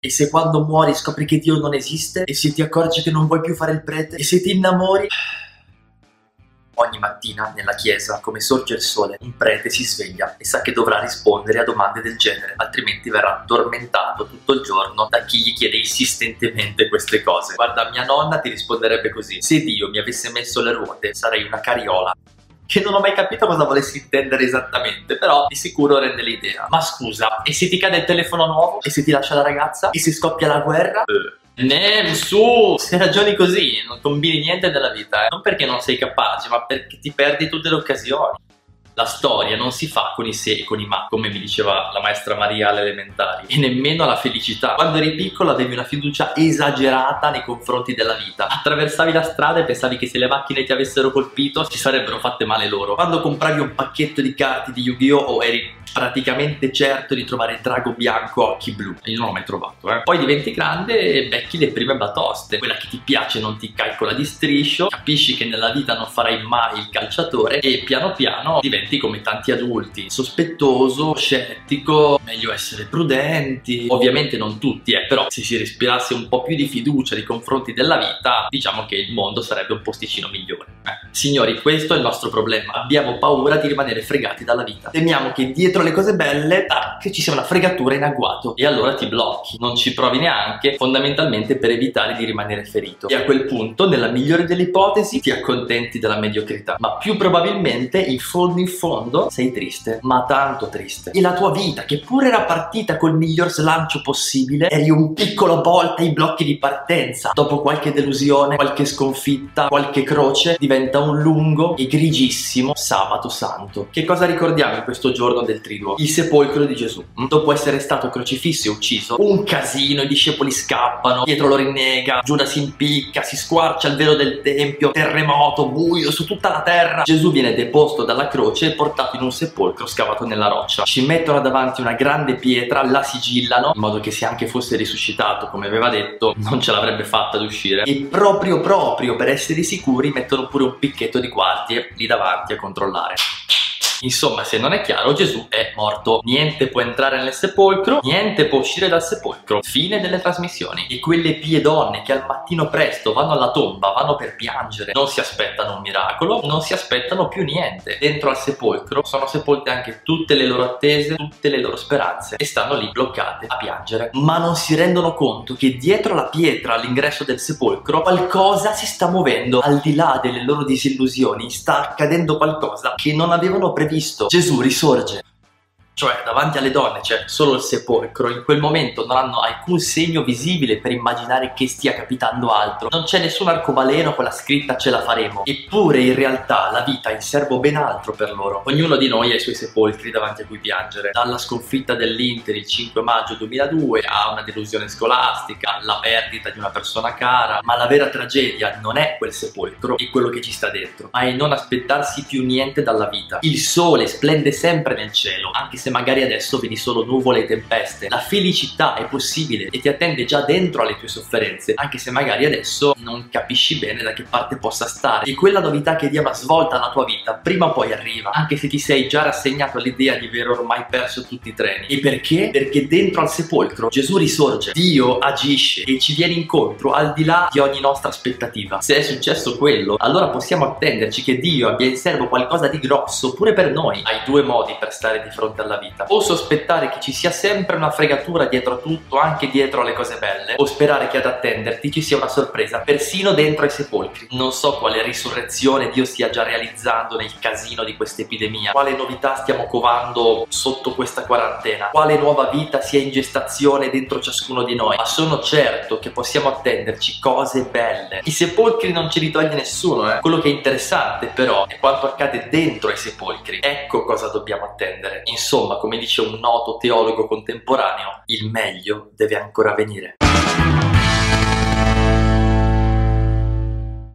E se quando muori scopri che Dio non esiste? E se ti accorgi che non vuoi più fare il prete? E se ti innamori? Ogni mattina nella chiesa, come sorge il sole, un prete si sveglia e sa che dovrà rispondere a domande del genere, altrimenti verrà tormentato tutto il giorno da chi gli chiede insistentemente queste cose. Guarda, mia nonna ti risponderebbe così: Se Dio mi avesse messo le ruote, sarei una carriola che non ho mai capito cosa volessi intendere esattamente, però di sicuro rende l'idea. Ma scusa, e se ti cade il telefono nuovo? E se ti lascia la ragazza? E se scoppia la guerra? Eh. Nem, su! Se ragioni così, non combini niente della vita, eh. Non perché non sei capace, ma perché ti perdi tutte le occasioni. La storia non si fa con i se e con i ma, come mi diceva la maestra Maria alle elementari, e nemmeno la felicità. Quando eri piccolo avevi una fiducia esagerata nei confronti della vita. Attraversavi la strada e pensavi che se le macchine ti avessero colpito si sarebbero fatte male loro. Quando compravi un pacchetto di carte di Yu-Gi-Oh! eri praticamente certo di trovare il drago bianco occhi blu. Io non l'ho mai trovato, eh. Poi diventi grande e becchi le prime batoste. Quella che ti piace non ti calcola di striscio, capisci che nella vita non farai mai il calciatore e piano piano diventi come tanti adulti, sospettoso, scettico, meglio essere prudenti. Ovviamente non tutti, eh, però se si respirasse un po' più di fiducia nei confronti della vita, diciamo che il mondo sarebbe un posticino migliore. Eh. Signori, questo è il nostro problema. Abbiamo paura di rimanere fregati dalla vita. Temiamo che dietro dietro le cose belle, tac, ci sia una fregatura in agguato e allora ti blocchi, non ci provi neanche, fondamentalmente per evitare di rimanere ferito. E a quel punto, nella migliore delle ipotesi, ti accontenti della mediocrità, ma più probabilmente in fondo in fondo sei triste, ma tanto triste. E la tua vita, che pure era partita col miglior slancio possibile, eri un piccolo volta ai blocchi di partenza. Dopo qualche delusione, qualche sconfitta, qualche croce, diventa un lungo e grigissimo sabato santo. Che cosa ricordiamo in questo giorno del triduo, il sepolcro di Gesù. Dopo essere stato crocifisso e ucciso, un casino, i discepoli scappano, Pietro lo rinnega, Giuda si impicca, si squarcia il velo del tempio, terremoto, buio su tutta la terra. Gesù viene deposto dalla croce e portato in un sepolcro scavato nella roccia. Ci mettono davanti una grande pietra, la sigillano, in modo che se anche fosse risuscitato, come aveva detto, non ce l'avrebbe fatta ad uscire. E proprio proprio per essere sicuri mettono pure un picchetto di guardie lì davanti a controllare. Insomma, se non è chiaro, Gesù è morto. Niente può entrare nel sepolcro, niente può uscire dal sepolcro. Fine delle trasmissioni. E quelle pie donne che al mattino presto vanno alla tomba, vanno per piangere, non si aspettano un miracolo, non si aspettano più niente. Dentro al sepolcro sono sepolte anche tutte le loro attese, tutte le loro speranze e stanno lì bloccate a piangere. Ma non si rendono conto che dietro la pietra all'ingresso del sepolcro qualcosa si sta muovendo. Al di là delle loro disillusioni sta accadendo qualcosa che non avevano previsto visto Gesù risorge cioè davanti alle donne c'è solo il sepolcro, in quel momento non hanno alcun segno visibile per immaginare che stia capitando altro, non c'è nessun arcobaleno con la scritta ce la faremo, eppure in realtà la vita ha in serbo ben altro per loro. Ognuno di noi ha i suoi sepolcri davanti a cui piangere, dalla sconfitta dell'Inter il 5 maggio 2002 a una delusione scolastica, la perdita di una persona cara, ma la vera tragedia non è quel sepolcro, è quello che ci sta dentro, ma è non aspettarsi più niente dalla vita. Il sole splende sempre nel cielo, anche se se magari adesso vedi solo nuvole e tempeste. La felicità è possibile e ti attende già dentro alle tue sofferenze, anche se magari adesso non capisci bene da che parte possa stare. E quella novità che dia una svolta alla tua vita, prima o poi arriva, anche se ti sei già rassegnato all'idea di aver ormai perso tutti i treni. E perché? Perché dentro al sepolcro Gesù risorge, Dio agisce e ci viene incontro al di là di ogni nostra aspettativa. Se è successo quello, allora possiamo attenderci che Dio abbia in serbo qualcosa di grosso pure per noi. Hai due modi per stare di fronte alla vita. O sospettare che ci sia sempre una fregatura dietro tutto, anche dietro alle cose belle, o sperare che ad attenderti ci sia una sorpresa, persino dentro ai sepolcri. Non so quale risurrezione Dio stia già realizzando nel casino di questa epidemia, quale novità stiamo covando sotto questa quarantena, quale nuova vita sia in gestazione dentro ciascuno di noi, ma sono certo che possiamo attenderci cose belle. I sepolcri non ce li toglie nessuno, eh. Quello che è interessante però è quanto accade dentro ai sepolcri. Ecco cosa dobbiamo attendere. Insomma, come dice un noto teologo contemporaneo, il meglio deve ancora venire.